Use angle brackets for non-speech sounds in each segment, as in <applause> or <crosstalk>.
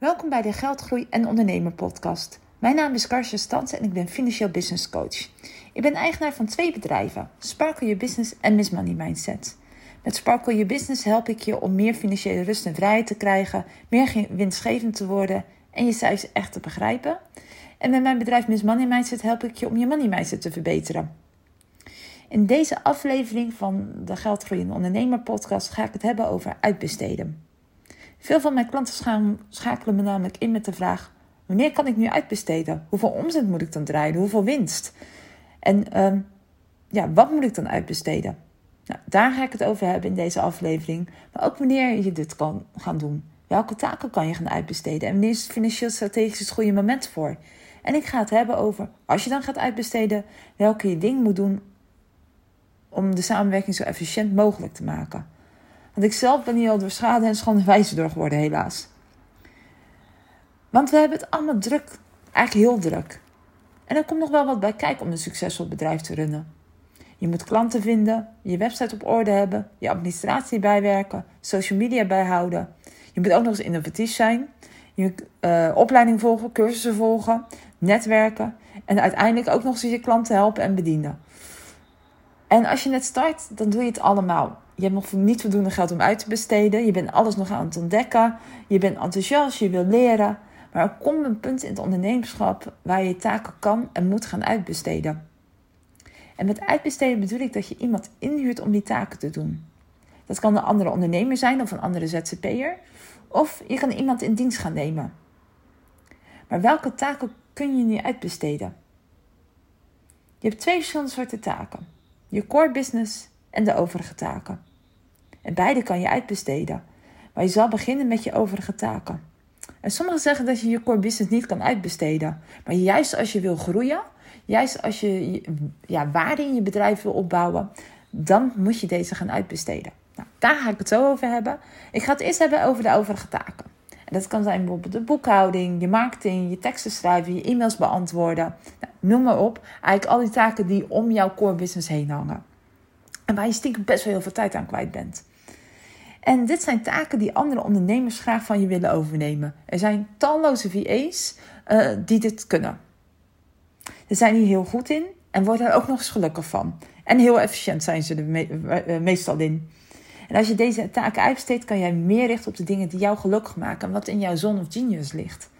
Welkom bij de Geldgroei en Ondernemer podcast. Mijn naam is Karsje Stans en ik ben financieel business coach. Ik ben eigenaar van twee bedrijven, Sparkle Your Business en Miss Money Mindset. Met Sparkle Your Business help ik je om meer financiële rust en vrijheid te krijgen, meer winstgevend te worden en je cijfers echt te begrijpen. En met mijn bedrijf Miss Money Mindset help ik je om je money mindset te verbeteren. In deze aflevering van de Geldgroei en Ondernemer podcast ga ik het hebben over uitbesteden. Veel van mijn klanten schakelen me namelijk in met de vraag: wanneer kan ik nu uitbesteden? Hoeveel omzet moet ik dan draaien? Hoeveel winst? En ehm, ja, wat moet ik dan uitbesteden? Nou, daar ga ik het over hebben in deze aflevering. Maar ook wanneer je dit kan gaan doen. Welke taken kan je gaan uitbesteden? En wanneer is het financieel strategisch het goede moment voor? En ik ga het hebben over, als je dan gaat uitbesteden, welke je ding moet doen om de samenwerking zo efficiënt mogelijk te maken. Want ik zelf ben hier al door schade en schande wijzer door geworden, helaas. Want we hebben het allemaal druk, eigenlijk heel druk. En er komt nog wel wat bij kijken om een succesvol bedrijf te runnen. Je moet klanten vinden, je website op orde hebben, je administratie bijwerken, social media bijhouden. Je moet ook nog eens innovatief zijn. Je uh, opleiding volgen, cursussen volgen, netwerken en uiteindelijk ook nog eens je klanten helpen en bedienen. En als je net start, dan doe je het allemaal. Je hebt nog niet voldoende geld om uit te besteden. Je bent alles nog aan het ontdekken. Je bent enthousiast, je wil leren. Maar er komt een punt in het ondernemerschap waar je taken kan en moet gaan uitbesteden. En met uitbesteden bedoel ik dat je iemand inhuurt om die taken te doen. Dat kan een andere ondernemer zijn of een andere ZZP'er. Of je kan iemand in dienst gaan nemen. Maar welke taken kun je nu uitbesteden? Je hebt twee verschillende soorten taken: je core business en de overige taken. En beide kan je uitbesteden. Maar je zal beginnen met je overige taken. En sommigen zeggen dat je je core business niet kan uitbesteden. Maar juist als je wil groeien, juist als je ja, waarde in je bedrijf wil opbouwen, dan moet je deze gaan uitbesteden. Nou, daar ga ik het zo over hebben. Ik ga het eerst hebben over de overige taken. En dat kan zijn bijvoorbeeld de boekhouding, je marketing, je teksten schrijven, je e-mails beantwoorden. Nou, noem maar op. Eigenlijk al die taken die om jouw core business heen hangen. En waar je stiekem best wel heel veel tijd aan kwijt bent. En dit zijn taken die andere ondernemers graag van je willen overnemen. Er zijn talloze VA's eh, die dit kunnen. Ze zijn hier heel goed in en worden er ook nog eens gelukkig van. En heel efficiënt zijn ze er eh, meestal in. En als je deze taken uitbesteedt, kan jij meer richten op de dingen die jou gelukkig maken en wat in jouw zon of genius ligt.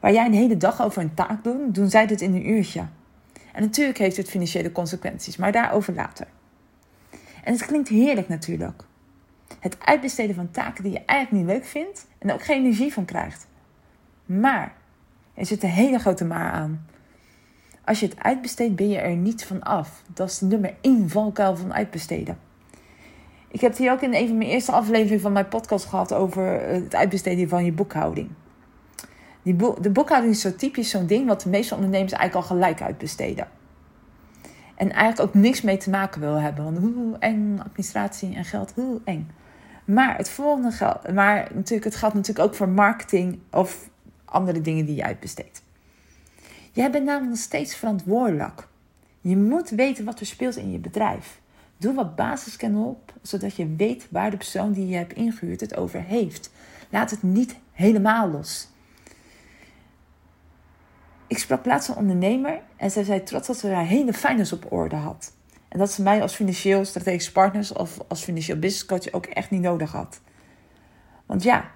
Waar jij een hele dag over een taak doet, doen zij dit in een uurtje. En natuurlijk heeft het financiële consequenties, maar daarover later. En het klinkt heerlijk natuurlijk. Het uitbesteden van taken die je eigenlijk niet leuk vindt en ook geen energie van krijgt. Maar er zit een hele grote maar aan. Als je het uitbesteedt, ben je er niet van af. Dat is de nummer één valkuil van uitbesteden. Ik heb het hier ook in een van mijn eerste afleveringen van mijn podcast gehad over het uitbesteden van je boekhouding. Die de boekhouding is zo typisch zo'n ding wat de meeste ondernemers eigenlijk al gelijk uitbesteden. En eigenlijk ook niks mee te maken wil hebben. Want hoe eng, administratie en geld, hoe eng. Maar het volgende geldt. Maar natuurlijk, het geldt natuurlijk ook voor marketing of andere dingen die je uitbesteedt. Jij bent namelijk nog steeds verantwoordelijk. Je moet weten wat er speelt in je bedrijf. Doe wat basiskennis op, zodat je weet waar de persoon die je hebt ingehuurd het over heeft. Laat het niet helemaal los. Ik sprak laatst een ondernemer en zij zei trots dat ze haar hele finance op orde had. En dat ze mij als financieel strategisch partners of als financieel business coach ook echt niet nodig had. Want ja,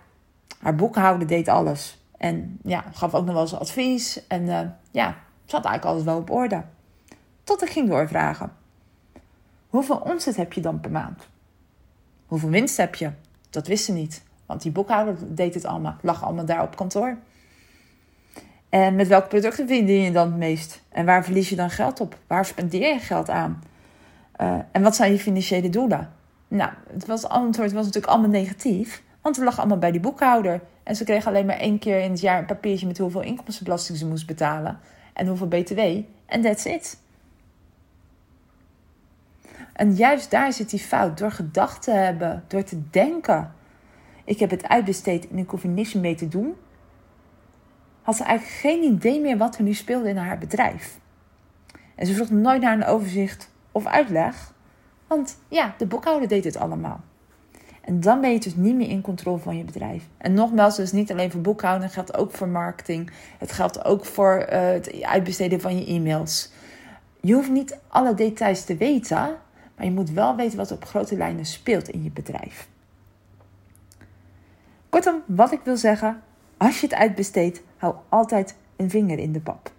haar boekhouden deed alles. En ja, gaf ook nog wel eens advies. En uh, ja, ze had eigenlijk alles wel op orde. Tot ik ging doorvragen. Hoeveel omzet heb je dan per maand? Hoeveel winst heb je? Dat wist ze niet. Want die boekhouder deed het allemaal. Lag allemaal daar op kantoor. En met welke producten verdien je dan het meest? En waar verlies je dan geld op? Waar spendeer je geld aan? Uh, en wat zijn je financiële doelen? Nou, het was, antwoord was natuurlijk allemaal negatief. Want we lag allemaal bij die boekhouder. En ze kreeg alleen maar één keer in het jaar een papiertje met hoeveel inkomstenbelasting ze moest betalen. En hoeveel btw. En that's it. En juist daar zit die fout. Door gedachten te hebben, door te denken. Ik heb het uitbesteed en ik hoef er niks mee te doen had ze eigenlijk geen idee meer wat er nu speelde in haar bedrijf. En ze vroeg nooit naar een overzicht of uitleg, want ja, de boekhouder deed het allemaal. En dan ben je dus niet meer in controle van je bedrijf. En nogmaals, dus niet alleen voor boekhouden, het geldt ook voor marketing. Het geldt ook voor uh, het uitbesteden van je e-mails. Je hoeft niet alle details te weten, maar je moet wel weten wat op grote lijnen speelt in je bedrijf. Kortom, wat ik wil zeggen, als je het uitbesteedt, hou altijd een vinger in de pap.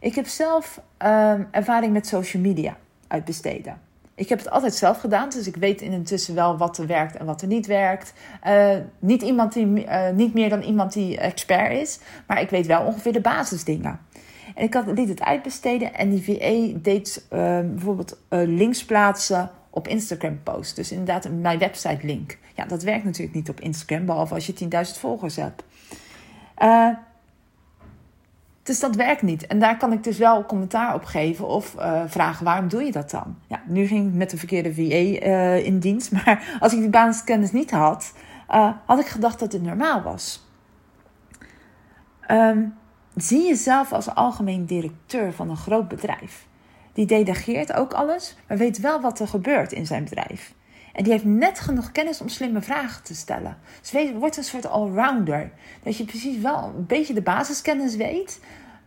Ik heb zelf uh, ervaring met social media uitbesteden. Ik heb het altijd zelf gedaan, dus ik weet intussen wel wat er werkt en wat er niet werkt. Uh, niet, iemand die, uh, niet meer dan iemand die expert is, maar ik weet wel ongeveer de basisdingen. En ik had, liet het uitbesteden en die VA deed uh, bijvoorbeeld links plaatsen op Instagram posts. Dus inderdaad mijn website link. Ja, dat werkt natuurlijk niet op Instagram, behalve als je 10.000 volgers hebt. Dus dat werkt niet. En daar kan ik dus wel commentaar op geven of uh, vragen waarom doe je dat dan? Ja, nu ging ik met de verkeerde VA eh, in dienst. <laughs> Maar als ik die basiskennis niet had, had ik gedacht dat het normaal was. Um, zie jezelf als algemeen directeur van een groot bedrijf. Die delegeert ook alles, maar weet wel wat er gebeurt in zijn bedrijf. En die heeft net genoeg kennis om slimme vragen te stellen. Dus wordt een soort allrounder. Dat je precies wel een beetje de basiskennis weet.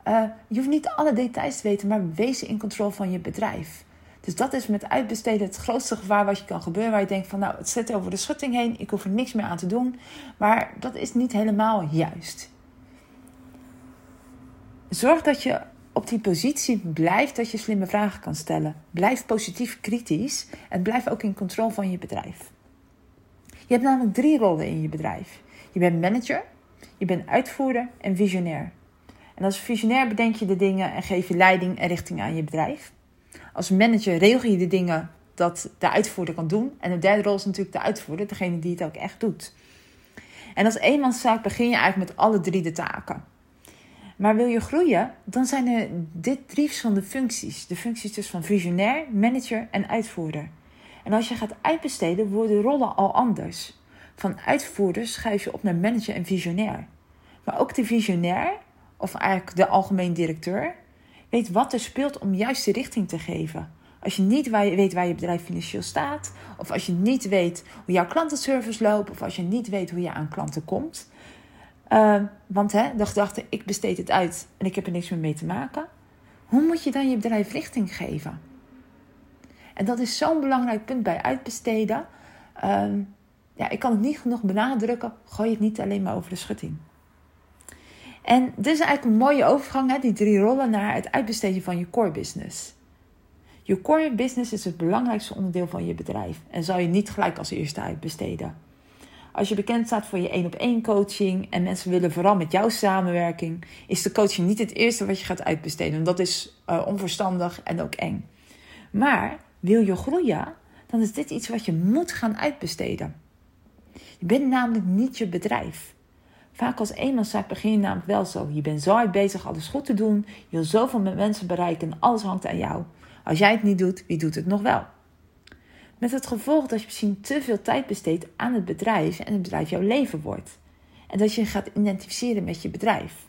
Uh, je hoeft niet alle details te weten, maar wees in controle van je bedrijf. Dus dat is met uitbesteden het grootste gevaar wat je kan gebeuren. Waar je denkt van nou, het zit over de schutting heen. Ik hoef er niks meer aan te doen. Maar dat is niet helemaal juist. Zorg dat je op die positie blijft dat je slimme vragen kan stellen. Blijf positief kritisch en blijf ook in controle van je bedrijf. Je hebt namelijk drie rollen in je bedrijf. Je bent manager, je bent uitvoerder en visionair. En als visionair bedenk je de dingen en geef je leiding en richting aan je bedrijf. Als manager regel je de dingen dat de uitvoerder kan doen. En de derde rol is natuurlijk de uitvoerder, degene die het ook echt doet. En als eenmanszaak begin je eigenlijk met alle drie de taken. Maar wil je groeien, dan zijn er dit drie verschillende functies. De functies dus van visionair, manager en uitvoerder. En als je gaat uitbesteden, worden de rollen al anders. Van uitvoerder schuif je op naar manager en visionair. Maar ook de visionair, of eigenlijk de algemeen directeur, weet wat er speelt om juist de richting te geven. Als je niet weet waar je bedrijf financieel staat, of als je niet weet hoe jouw klantenservice loopt, of als je niet weet hoe je aan klanten komt, uh, want hè, de gedachte, ik besteed het uit en ik heb er niks meer mee te maken. Hoe moet je dan je bedrijf richting geven? En dat is zo'n belangrijk punt bij uitbesteden. Uh, ja, ik kan het niet genoeg benadrukken. Gooi het niet alleen maar over de schutting. En dit is eigenlijk een mooie overgang, hè, die drie rollen, naar het uitbesteden van je core business. Je core business is het belangrijkste onderdeel van je bedrijf en zal je niet gelijk als eerste uitbesteden. Als je bekend staat voor je één op één coaching en mensen willen vooral met jouw samenwerking, is de coaching niet het eerste wat je gaat uitbesteden. dat is uh, onverstandig en ook eng. Maar wil je groeien, dan is dit iets wat je moet gaan uitbesteden. Je bent namelijk niet je bedrijf. Vaak als eenmanszaak begin je namelijk wel zo. Je bent zo hard bezig alles goed te doen. Je wil zoveel met mensen bereiken. Alles hangt aan jou. Als jij het niet doet, wie doet het nog wel? Met het gevolg dat je misschien te veel tijd besteedt aan het bedrijf en het bedrijf jouw leven wordt. En dat je gaat identificeren met je bedrijf.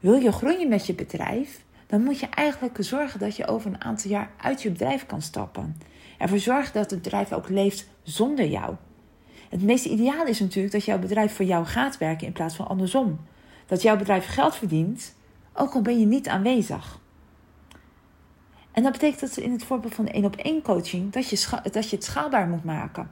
Wil je groeien met je bedrijf, dan moet je eigenlijk zorgen dat je over een aantal jaar uit je bedrijf kan stappen. Ervoor zorgen dat het bedrijf ook leeft zonder jou. Het meest ideaal is natuurlijk dat jouw bedrijf voor jou gaat werken in plaats van andersom. Dat jouw bedrijf geld verdient, ook al ben je niet aanwezig. En dat betekent dat in het voorbeeld van één op één coaching dat je, dat je het schaalbaar moet maken.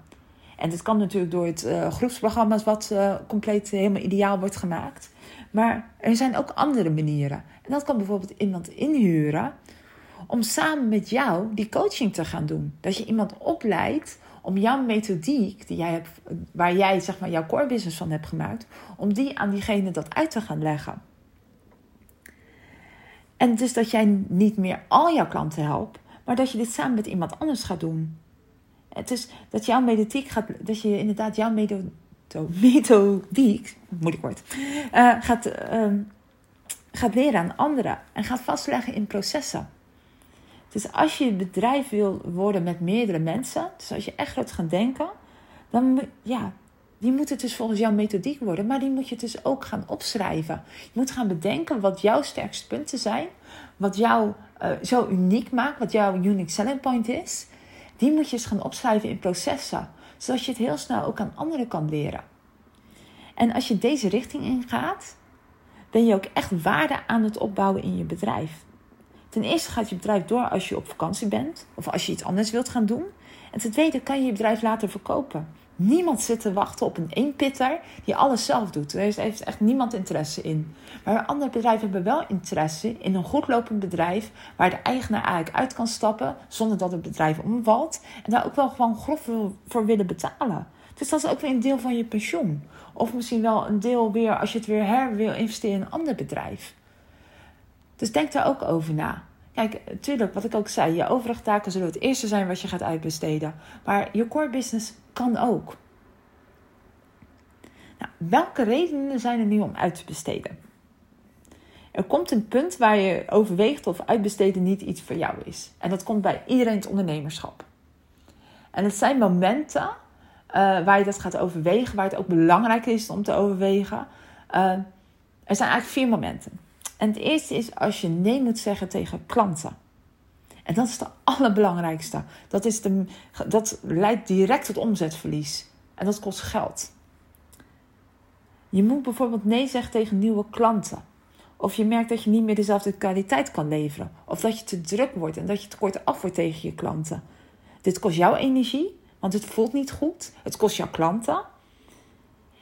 En dat kan natuurlijk door het uh, groepsprogramma's wat uh, compleet helemaal ideaal wordt gemaakt. Maar er zijn ook andere manieren. En dat kan bijvoorbeeld iemand inhuren om samen met jou die coaching te gaan doen. Dat je iemand opleidt om jouw methodiek, die jij hebt, waar jij zeg maar jouw core business van hebt gemaakt, om die aan diegene dat uit te gaan leggen. En dus dat jij niet meer al jouw klanten helpt, maar dat je dit samen met iemand anders gaat doen. Het is dat jouw methodiek gaat, dat je inderdaad jouw methodiek, moet ik kort, uh, gaat, uh, gaat leren aan anderen en gaat vastleggen in processen. Dus als je bedrijf wil worden met meerdere mensen, dus als je echt gaat gaan denken, dan ja, die moet het dus volgens jouw methodiek worden, maar die moet je dus ook gaan opschrijven. Je moet gaan bedenken wat jouw sterkste punten zijn, wat jou uh, zo uniek maakt, wat jouw unique selling point is. Die moet je eens gaan opschrijven in processen, zodat je het heel snel ook aan anderen kan leren. En als je deze richting ingaat, ben je ook echt waarde aan het opbouwen in je bedrijf. Ten eerste gaat je bedrijf door als je op vakantie bent of als je iets anders wilt gaan doen. En ten tweede kan je je bedrijf later verkopen. Niemand zit te wachten op een eenpitter die alles zelf doet. Er heeft echt niemand interesse in. Maar andere bedrijven hebben wel interesse in een goed lopend bedrijf waar de eigenaar eigenlijk uit kan stappen zonder dat het bedrijf omvalt. En daar ook wel gewoon grof voor willen betalen. Dus dat is ook weer een deel van je pensioen. Of misschien wel een deel weer als je het weer her wil investeren in een ander bedrijf. Dus denk daar ook over na. Kijk, natuurlijk, wat ik ook zei, je overige zullen het eerste zijn wat je gaat uitbesteden. Maar je core business kan ook. Nou, welke redenen zijn er nu om uit te besteden? Er komt een punt waar je overweegt of uitbesteden niet iets voor jou is. En dat komt bij iedereen het ondernemerschap. En het zijn momenten uh, waar je dat gaat overwegen, waar het ook belangrijk is om te overwegen. Uh, er zijn eigenlijk vier momenten. En het eerste is als je nee moet zeggen tegen klanten. En dat is de allerbelangrijkste. Dat, is de, dat leidt direct tot omzetverlies. En dat kost geld. Je moet bijvoorbeeld nee zeggen tegen nieuwe klanten. Of je merkt dat je niet meer dezelfde kwaliteit kan leveren. Of dat je te druk wordt en dat je te kort af wordt tegen je klanten. Dit kost jouw energie, want het voelt niet goed. Het kost jouw klanten.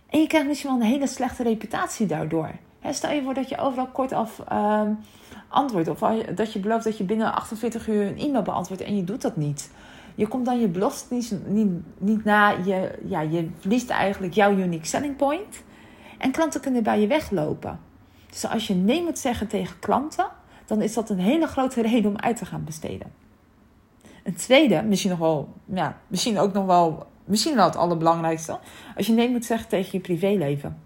En je krijgt misschien wel een hele slechte reputatie daardoor stel je voor dat je overal kortaf uh, antwoordt. Of dat je belooft dat je binnen 48 uur een e-mail beantwoordt en je doet dat niet. Je komt dan je belofte niet, niet, niet na. Je, ja, je verliest eigenlijk jouw unique selling point. En klanten kunnen bij je weglopen. Dus als je nee moet zeggen tegen klanten, dan is dat een hele grote <laughs> reden om uit te gaan besteden. Een tweede, misschien nog wel, ja, misschien ook nog wel, misschien wel het allerbelangrijkste. Als je nee moet zeggen tegen je privéleven.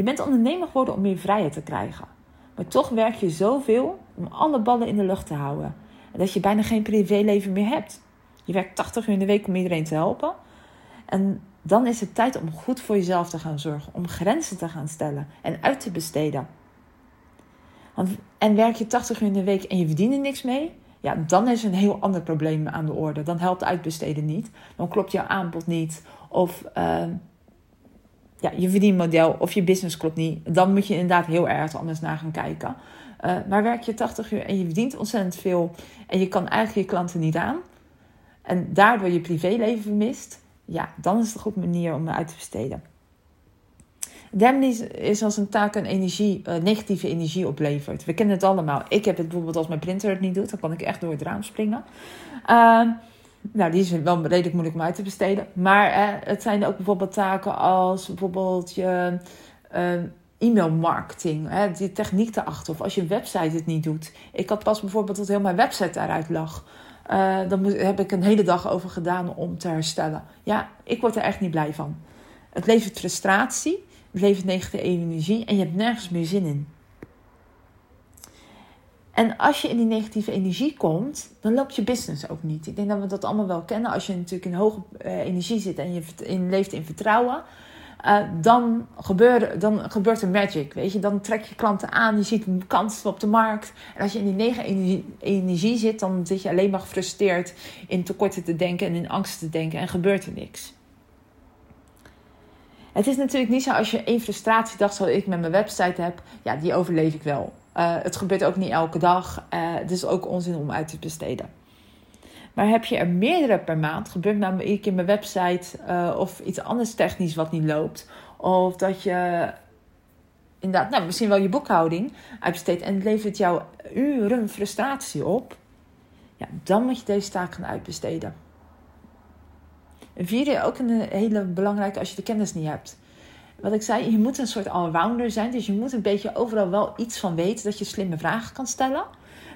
Je bent ondernemer geworden om meer vrijheid te krijgen. Maar toch werk je zoveel om alle ballen in de lucht te houden. En dat je bijna geen privéleven meer hebt. Je werkt 80 uur in de week om iedereen te helpen. En dan is het tijd om goed voor jezelf te gaan zorgen. Om grenzen te gaan stellen en uit te besteden. Want, en werk je 80 uur in de week en je verdient er niks mee? Ja, dan is een heel ander probleem aan de orde. Dan helpt uitbesteden niet. Dan klopt jouw aanbod niet. Of uh, ja, je verdienmodel of je business klopt niet, dan moet je inderdaad heel erg anders naar gaan kijken. Uh, maar werk je 80 uur en je verdient ontzettend veel en je kan eigenlijk je klanten niet aan en daardoor je privéleven vermist, ja, dan is het een goede manier om uit te besteden. Derde is als een taak een energie, uh, negatieve energie oplevert. We kennen het allemaal. Ik heb het bijvoorbeeld als mijn printer het niet doet, dan kan ik echt door het raam springen. Uh, nou, die is wel redelijk moeilijk om uit te besteden. Maar het zijn ook bijvoorbeeld taken als bijvoorbeeld je uh, e-mailmarketing, hè, die techniek erachter. Of als je website het niet doet. Ik had pas bijvoorbeeld dat heel mijn website daaruit lag. Uh, dan heb ik een hele dag over gedaan om te herstellen. Ja, ik word er echt niet blij van. Het levert frustratie, het levert negatieve energie en je hebt nergens meer zin in. En als je in die negatieve energie komt, dan loopt je business ook niet. Ik denk dat we dat allemaal wel kennen. Als je natuurlijk in hoge uh, energie zit en je in, leeft in vertrouwen, uh, dan, gebeurt, dan gebeurt er magic. Weet je? Dan trek je klanten aan, je ziet kansen op de markt. En als je in die negen energie, zit, dan zit je alleen maar gefrustreerd in tekorten te denken en in angst te denken en gebeurt er niks. Het is natuurlijk niet zo als je één frustratiedag zoals ik met mijn website heb, ja, die overleef ik wel. Uh, het gebeurt ook niet elke dag. Uh, het is ook onzin om uit te besteden. Maar heb je er meerdere per maand, gebeurt namelijk nou in mijn website uh, of iets anders technisch wat niet loopt. Of dat je inderdaad, nou, misschien wel je boekhouding uitbesteedt en het levert jou uren frustratie op. Ja, dan moet je deze taak gaan uitbesteden. Een vierde ook een hele belangrijke als je de kennis niet hebt wat ik zei, je moet een soort allrounder zijn. Dus je moet een beetje overal wel iets van weten, dat je slimme vragen kan stellen.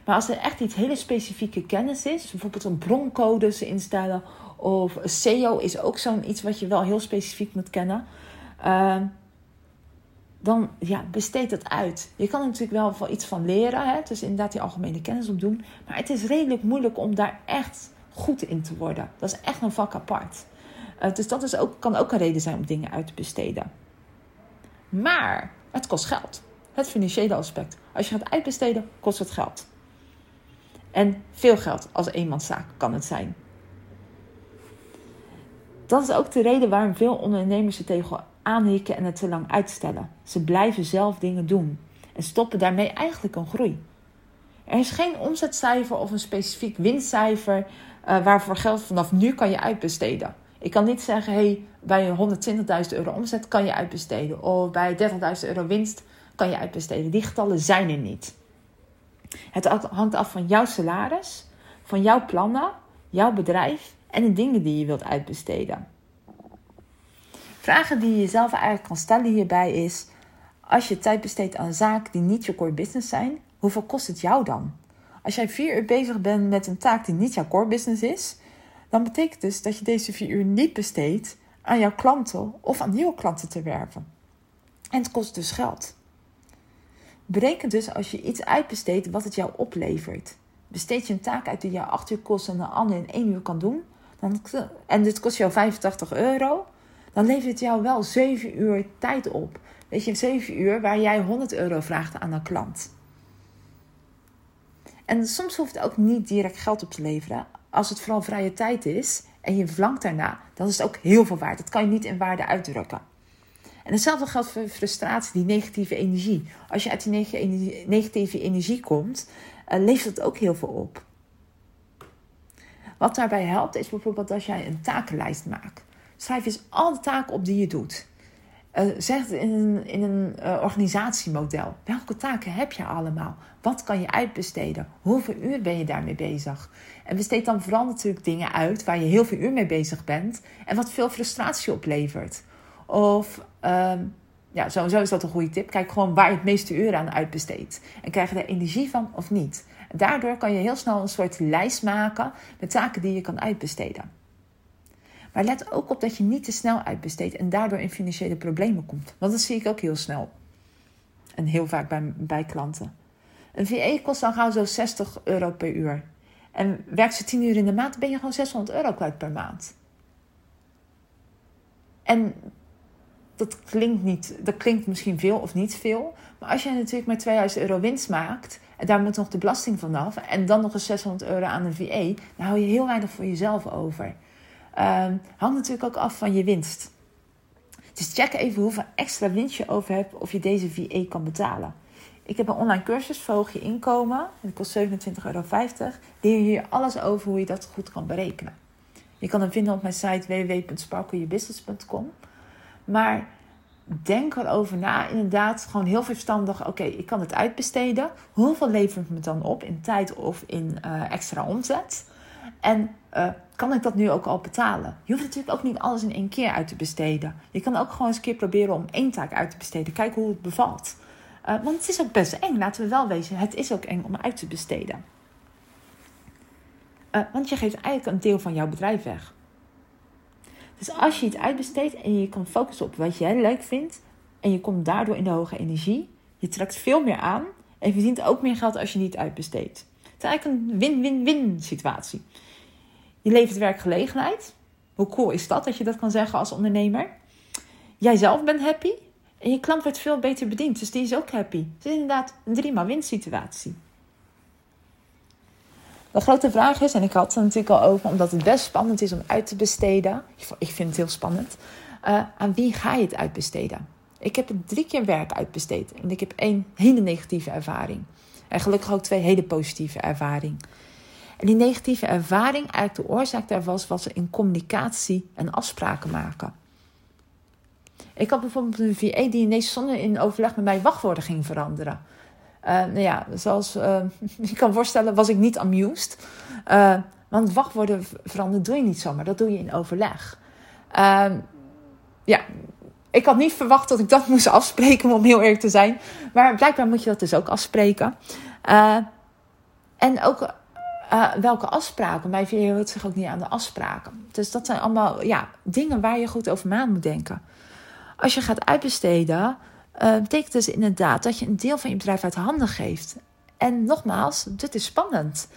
Maar als er echt iets hele specifieke kennis is, bijvoorbeeld een broncodes instellen of SEO is ook zo'n iets wat je wel heel specifiek moet kennen. Uh, dan ja, besteed het uit. Je kan er natuurlijk wel iets van leren, hè? dus inderdaad die algemene kennis opdoen. Maar het is redelijk moeilijk om daar echt goed in te worden. Dat is echt een vak apart. Uh, dus dat is ook, kan ook een reden zijn om dingen uit te besteden. Maar het kost geld. Het financiële aspect. Als je gaat uitbesteden, kost het geld. En veel geld als eenmanszaak kan het zijn. Dat is ook de reden waarom veel ondernemers er tegen aanhikken en het te lang uitstellen. Ze blijven zelf dingen doen en stoppen daarmee eigenlijk een groei. Er is geen omzetcijfer of een specifiek winstcijfer uh, waarvoor geld vanaf nu kan je uitbesteden. Ik kan niet zeggen, hey, bij 120.000 euro omzet kan je uitbesteden. Of bij 30.000 euro winst kan je uitbesteden. Die getallen zijn er niet. Het hangt af van jouw salaris, van jouw plannen, jouw bedrijf en de dingen die je wilt uitbesteden. Vragen die je jezelf eigenlijk kan stellen hierbij is: als je tijd besteedt aan zaken die niet je core business zijn, hoeveel kost het jou dan? Als jij vier uur bezig bent met een taak die niet jouw core business is, dan betekent dus dat je deze vier uur niet besteedt aan jouw klanten of aan nieuwe klanten te werven. En het kost dus geld. Bereken dus als je iets uitbesteedt wat het jou oplevert. Besteed je een taak uit die jou 8 uur kost en een ander in 1 uur kan doen, dan, en dit kost jou 85 euro, dan levert het jou wel 7 uur tijd op. Weet je, 7 uur waar jij 100 euro vraagt aan een klant. En soms hoeft het ook niet direct geld op te leveren. Als het vooral vrije tijd is en je verlangt daarna, dan is het ook heel veel waard. Dat kan je niet in waarde uitdrukken. En hetzelfde geldt voor frustratie, die negatieve energie. Als je uit die negatieve energie komt, uh, levert het ook heel veel op. Wat daarbij helpt, is bijvoorbeeld als jij een takenlijst maakt. Schrijf eens al de taken op die je doet. Uh, zeg het in een, in een uh, organisatiemodel. Welke taken heb je allemaal? Wat kan je uitbesteden? Hoeveel uur ben je daarmee bezig? En besteed dan vooral natuurlijk dingen uit waar je heel veel uur mee bezig bent en wat veel frustratie oplevert. Of um, ja, sowieso is dat een goede tip. Kijk gewoon waar je het meeste uren aan uitbesteedt. En krijg je er energie van of niet. Daardoor kan je heel snel een soort lijst maken met taken die je kan uitbesteden. Maar let ook op dat je niet te snel uitbesteedt en daardoor in financiële problemen komt. Want dat zie ik ook heel snel. En heel vaak bij, bij klanten. Een VE kost dan gauw zo 60 euro per uur. En werkt ze 10 uur in de maand, ben je gewoon 600 euro kwijt per maand. En dat klinkt, niet, dat klinkt misschien veel of niet veel. Maar als je natuurlijk maar 2000 euro winst maakt. En daar moet nog de belasting vanaf. En dan nog eens 600 euro aan een VE. Dan hou je heel weinig voor jezelf over. Um, hangt natuurlijk ook af van je winst. Dus check even hoeveel extra winst je over hebt. Of je deze VE kan betalen. Ik heb een online cursus, Verhoog je inkomen. Dat kost 27,50 euro. Leer je hier alles over hoe je dat goed kan berekenen. Je kan hem vinden op mijn site www.sparkleyourbusiness.com. Maar denk erover na. Inderdaad, gewoon heel verstandig. Oké, ik kan het uitbesteden. Hoeveel levert het me dan op in tijd of in uh, extra omzet? En uh, kan ik dat nu ook al betalen? Je hoeft natuurlijk ook niet alles in één keer uit te besteden. Je kan ook gewoon eens een keer proberen om één taak uit te besteden. Kijken hoe het bevalt. Uh, want het is ook best eng, laten we wel wezen. Het is ook eng om uit te besteden. Uh, want je geeft eigenlijk een deel van jouw bedrijf weg. Dus als je iets uitbesteedt en je kan focussen op wat jij leuk vindt en je komt daardoor in de hoge energie, je trekt veel meer aan en je verdient ook meer geld als je niet uitbesteedt. Het is eigenlijk een win-win-win situatie. Je levert werkgelegenheid. Hoe cool is dat dat je dat kan zeggen als ondernemer? Jij zelf bent happy en je klant wordt veel beter bediend, dus die is ook happy. Het is inderdaad een drie win situatie. De grote vraag is, en ik had het er natuurlijk al over, omdat het best spannend is om uit te besteden. Ik vind het heel spannend. Uh, aan wie ga je het uitbesteden? Ik heb het drie keer werk uitbesteed en ik heb één hele negatieve ervaring. En gelukkig ook twee hele positieve ervaringen. En die negatieve ervaring, eigenlijk de oorzaak daarvan was, was in communicatie en afspraken maken. Ik had bijvoorbeeld een VA die ineens zonder in overleg met mij wachtwoorden ging veranderen. Uh, nou ja, zoals uh, <laughs> je kan voorstellen, was ik niet amused. Uh, want wachtwoorden veranderen doe je niet zomaar. Dat doe je in overleg. Ehm, ja, ik had niet verwacht dat ik dat <laughs> moest afspreken, om heel eerlijk te zijn. Maar blijkbaar moet je dat dus ook afspreken. en ook welke afspraken. Mijn video houdt zich ook niet aan de afspraken. Dus dat zijn allemaal ja, dingen waar je goed over na moet denken. Als je gaat uitbesteden, uh, betekent dus inderdaad dat je een deel van je bedrijf uit handen geeft. En nogmaals, dit is spannend.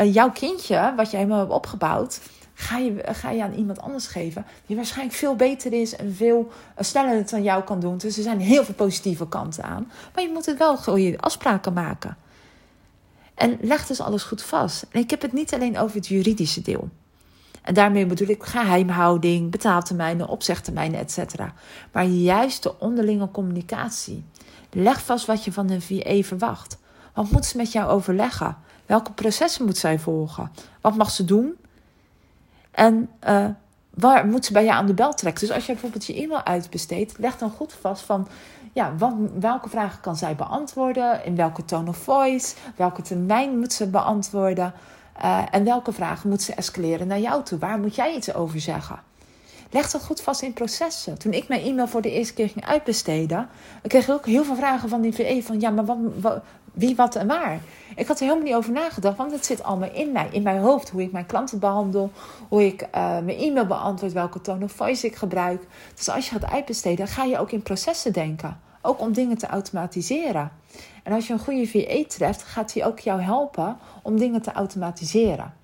Uh, jouw kindje, wat jij helemaal hebt opgebouwd, ga je, ga je aan iemand anders geven. Die waarschijnlijk veel beter is en veel sneller het dan jou kan doen. Dus er zijn heel veel positieve kanten aan. Maar je moet het wel goede afspraken maken. En leg dus alles goed vast. En ik heb het niet alleen over het juridische deel. En daarmee bedoel ik geheimhouding, betaaltermijnen, opzegtermijnen, etc. Maar juist de onderlinge communicatie. Leg vast wat je van een VA verwacht. Wat moet ze met jou overleggen? Welke processen moet zij volgen? Wat mag ze doen? En uh, waar moet ze bij je aan de bel trekken? Dus als je bijvoorbeeld je e-mail uitbesteedt, leg dan goed vast van ja, wat, welke vragen kan zij beantwoorden? In welke tone of voice? Welke termijn moet ze beantwoorden? Uh, en welke vragen moet ze escaleren naar jou toe? Waar moet jij iets over zeggen? Leg dat goed vast in processen. Toen ik mijn e-mail voor de eerste keer ging uitbesteden, kreeg ik ook heel veel vragen van die VE van ja, maar wat, wie, wat en waar. Ik had er helemaal niet over nagedacht, want het zit allemaal in mij, in mijn hoofd. Hoe ik mijn klanten behandel, hoe ik uh, mijn e-mail beantwoord, welke tone of voice ik gebruik. Dus als je gaat uitbesteden, ga je ook in processen denken. Ook om dingen te automatiseren. En als je een goede VE treft, gaat hij ook jou helpen om dingen te automatiseren.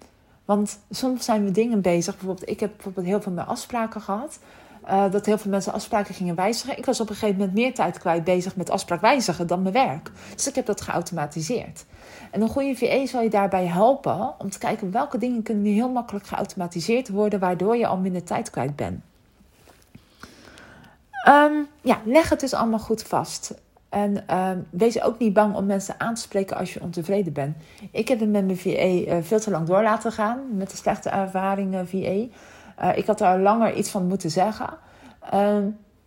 Want soms zijn we dingen bezig. Bijvoorbeeld, ik heb bijvoorbeeld heel veel met afspraken gehad. Uh, dat heel veel mensen afspraken gingen wijzigen. Ik was op een gegeven moment meer tijd kwijt bezig met afspraak wijzigen dan mijn werk. Dus ik heb dat geautomatiseerd. En een goede VE zal je daarbij helpen om te kijken welke dingen kunnen nu heel makkelijk geautomatiseerd worden, waardoor je al minder tijd kwijt bent. Um, ja, leg het dus allemaal goed vast. En uh, wees ook niet bang om mensen aan te spreken als je ontevreden bent. Ik heb het met mijn uh, eh, veel te lang door laten gaan. Met de slechte ervaringen VA. Eh, ik had daar langer iets van moeten zeggen. Uh,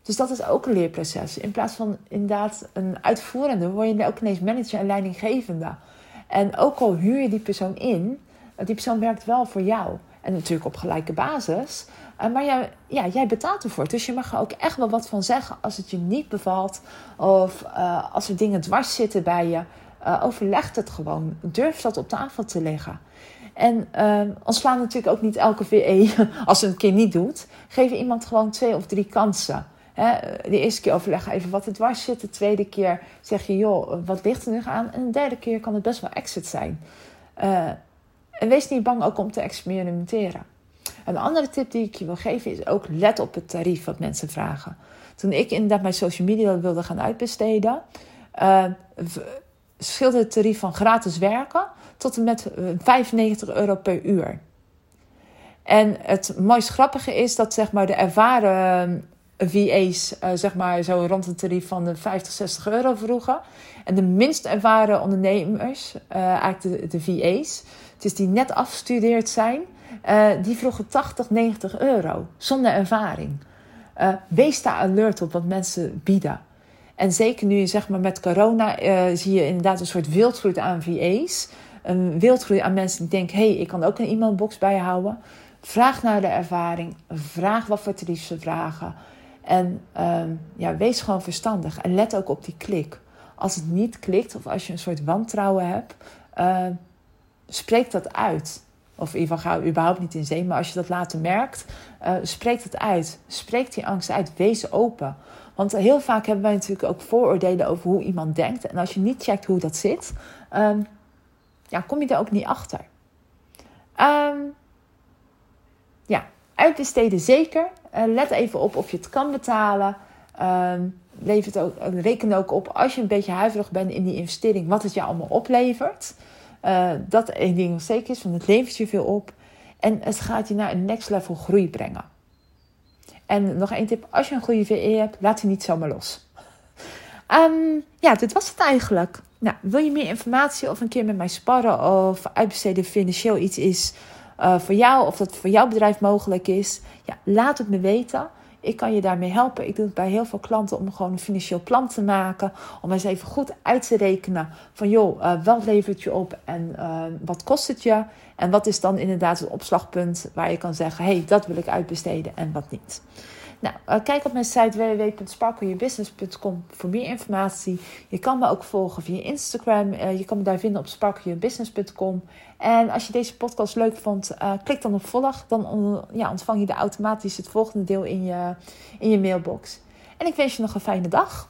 dus dat is ook een leerproces. In plaats van inderdaad een uitvoerende, word je ook ineens manager en leidinggevende. En ook al huur je die persoon in, die persoon werkt wel voor jou. En natuurlijk op gelijke basis. Uh, maar jij, ja, jij betaalt ervoor. Dus je mag er ook echt wel wat van zeggen als het je niet bevalt. Of als er dingen dwars zitten bij je. Overleg het gewoon. Durf dat op tafel te leggen. En ontslaan natuurlijk ook niet elke VE <laughs> als ze het een keer niet doet. Geef iemand gewoon twee of drie kansen. De eerste keer overleg even wat er dwars zit. De tweede keer zeg je, joh, wat ligt er nu aan? En de derde keer kan het best wel exit zijn. en wees niet bang ook om te experimenteren. Een andere tip die ik je wil geven is ook let op het tarief wat mensen vragen. Toen ik inderdaad mijn social media wilde gaan uitbesteden, uh, verschilde het tarief van gratis werken tot en met 95 eh, euro per uur. En het mooist grappige is dat zeg maar, de ervaren eh, VA's uh, zeg maar, zo rond een tarief van de 50, 60 euro vroegen. En de minst ervaren ondernemers, eigenlijk de, de VA's, dus die net afgestudeerd zijn, die vroegen 80, 90 euro zonder ervaring. Wees daar alert op wat mensen bieden. En zeker nu zeg maar, met corona zie je inderdaad een soort wildgroei aan VA's. Een wildgroei aan mensen die denken: hey, ik kan ook een e-mailbox bijhouden. Vraag naar de ervaring. Vraag wat voor tarief ze vragen. En ehm, ja, wees gewoon verstandig. En let ook op die klik. Als het niet klikt of als je een soort wantrouwen hebt, spreek dat uit. Of in ieder geval ga überhaupt niet in zee. Maar als je dat later merkt, uh, spreek het uit. Spreek die angst uit. Wees open. Want heel vaak hebben wij natuurlijk ook vooroordelen over hoe iemand denkt. En als je niet checkt hoe dat zit, um, ja, kom je er ook niet achter. Um, ja, uitbesteden zeker. Uh, let even op of je het kan betalen. Um, het ook, reken ook op als je een beetje huiverig bent in die investering, wat het je allemaal oplevert. Uh, dat één ding zeker is, want het levert je veel op. En het gaat je naar een next level groei brengen. En nog één tip, als je een goede VE hebt, laat die niet zomaar los. Um, ja, dit was het eigenlijk. Nou, wil je meer informatie of een keer met mij sparren of uitbesteden financieel iets is uh, voor jou of dat voor jouw bedrijf mogelijk is? Ja, laat het me weten. Ik kan je daarmee helpen. Ik doe het bij heel veel klanten om gewoon een financieel plan te maken. Om eens even goed uit te rekenen van joh, uh, wat levert je op en uh, wat kost het je? En wat is dan inderdaad het opslagpunt waar je kan zeggen, hé, hey, dat wil ik uitbesteden en wat niet. Nou, uh, kijk op mijn site www.sparkleyourbusiness.com voor meer informatie. Je kan me ook volgen via Instagram. Uh, je kan me daar vinden op sparkleyourbusiness.com. En als je deze podcast leuk vond, uh, klik dan op volg. Dan ontvang je de automatisch het volgende deel in je, in je mailbox. En ik wens je nog een fijne dag.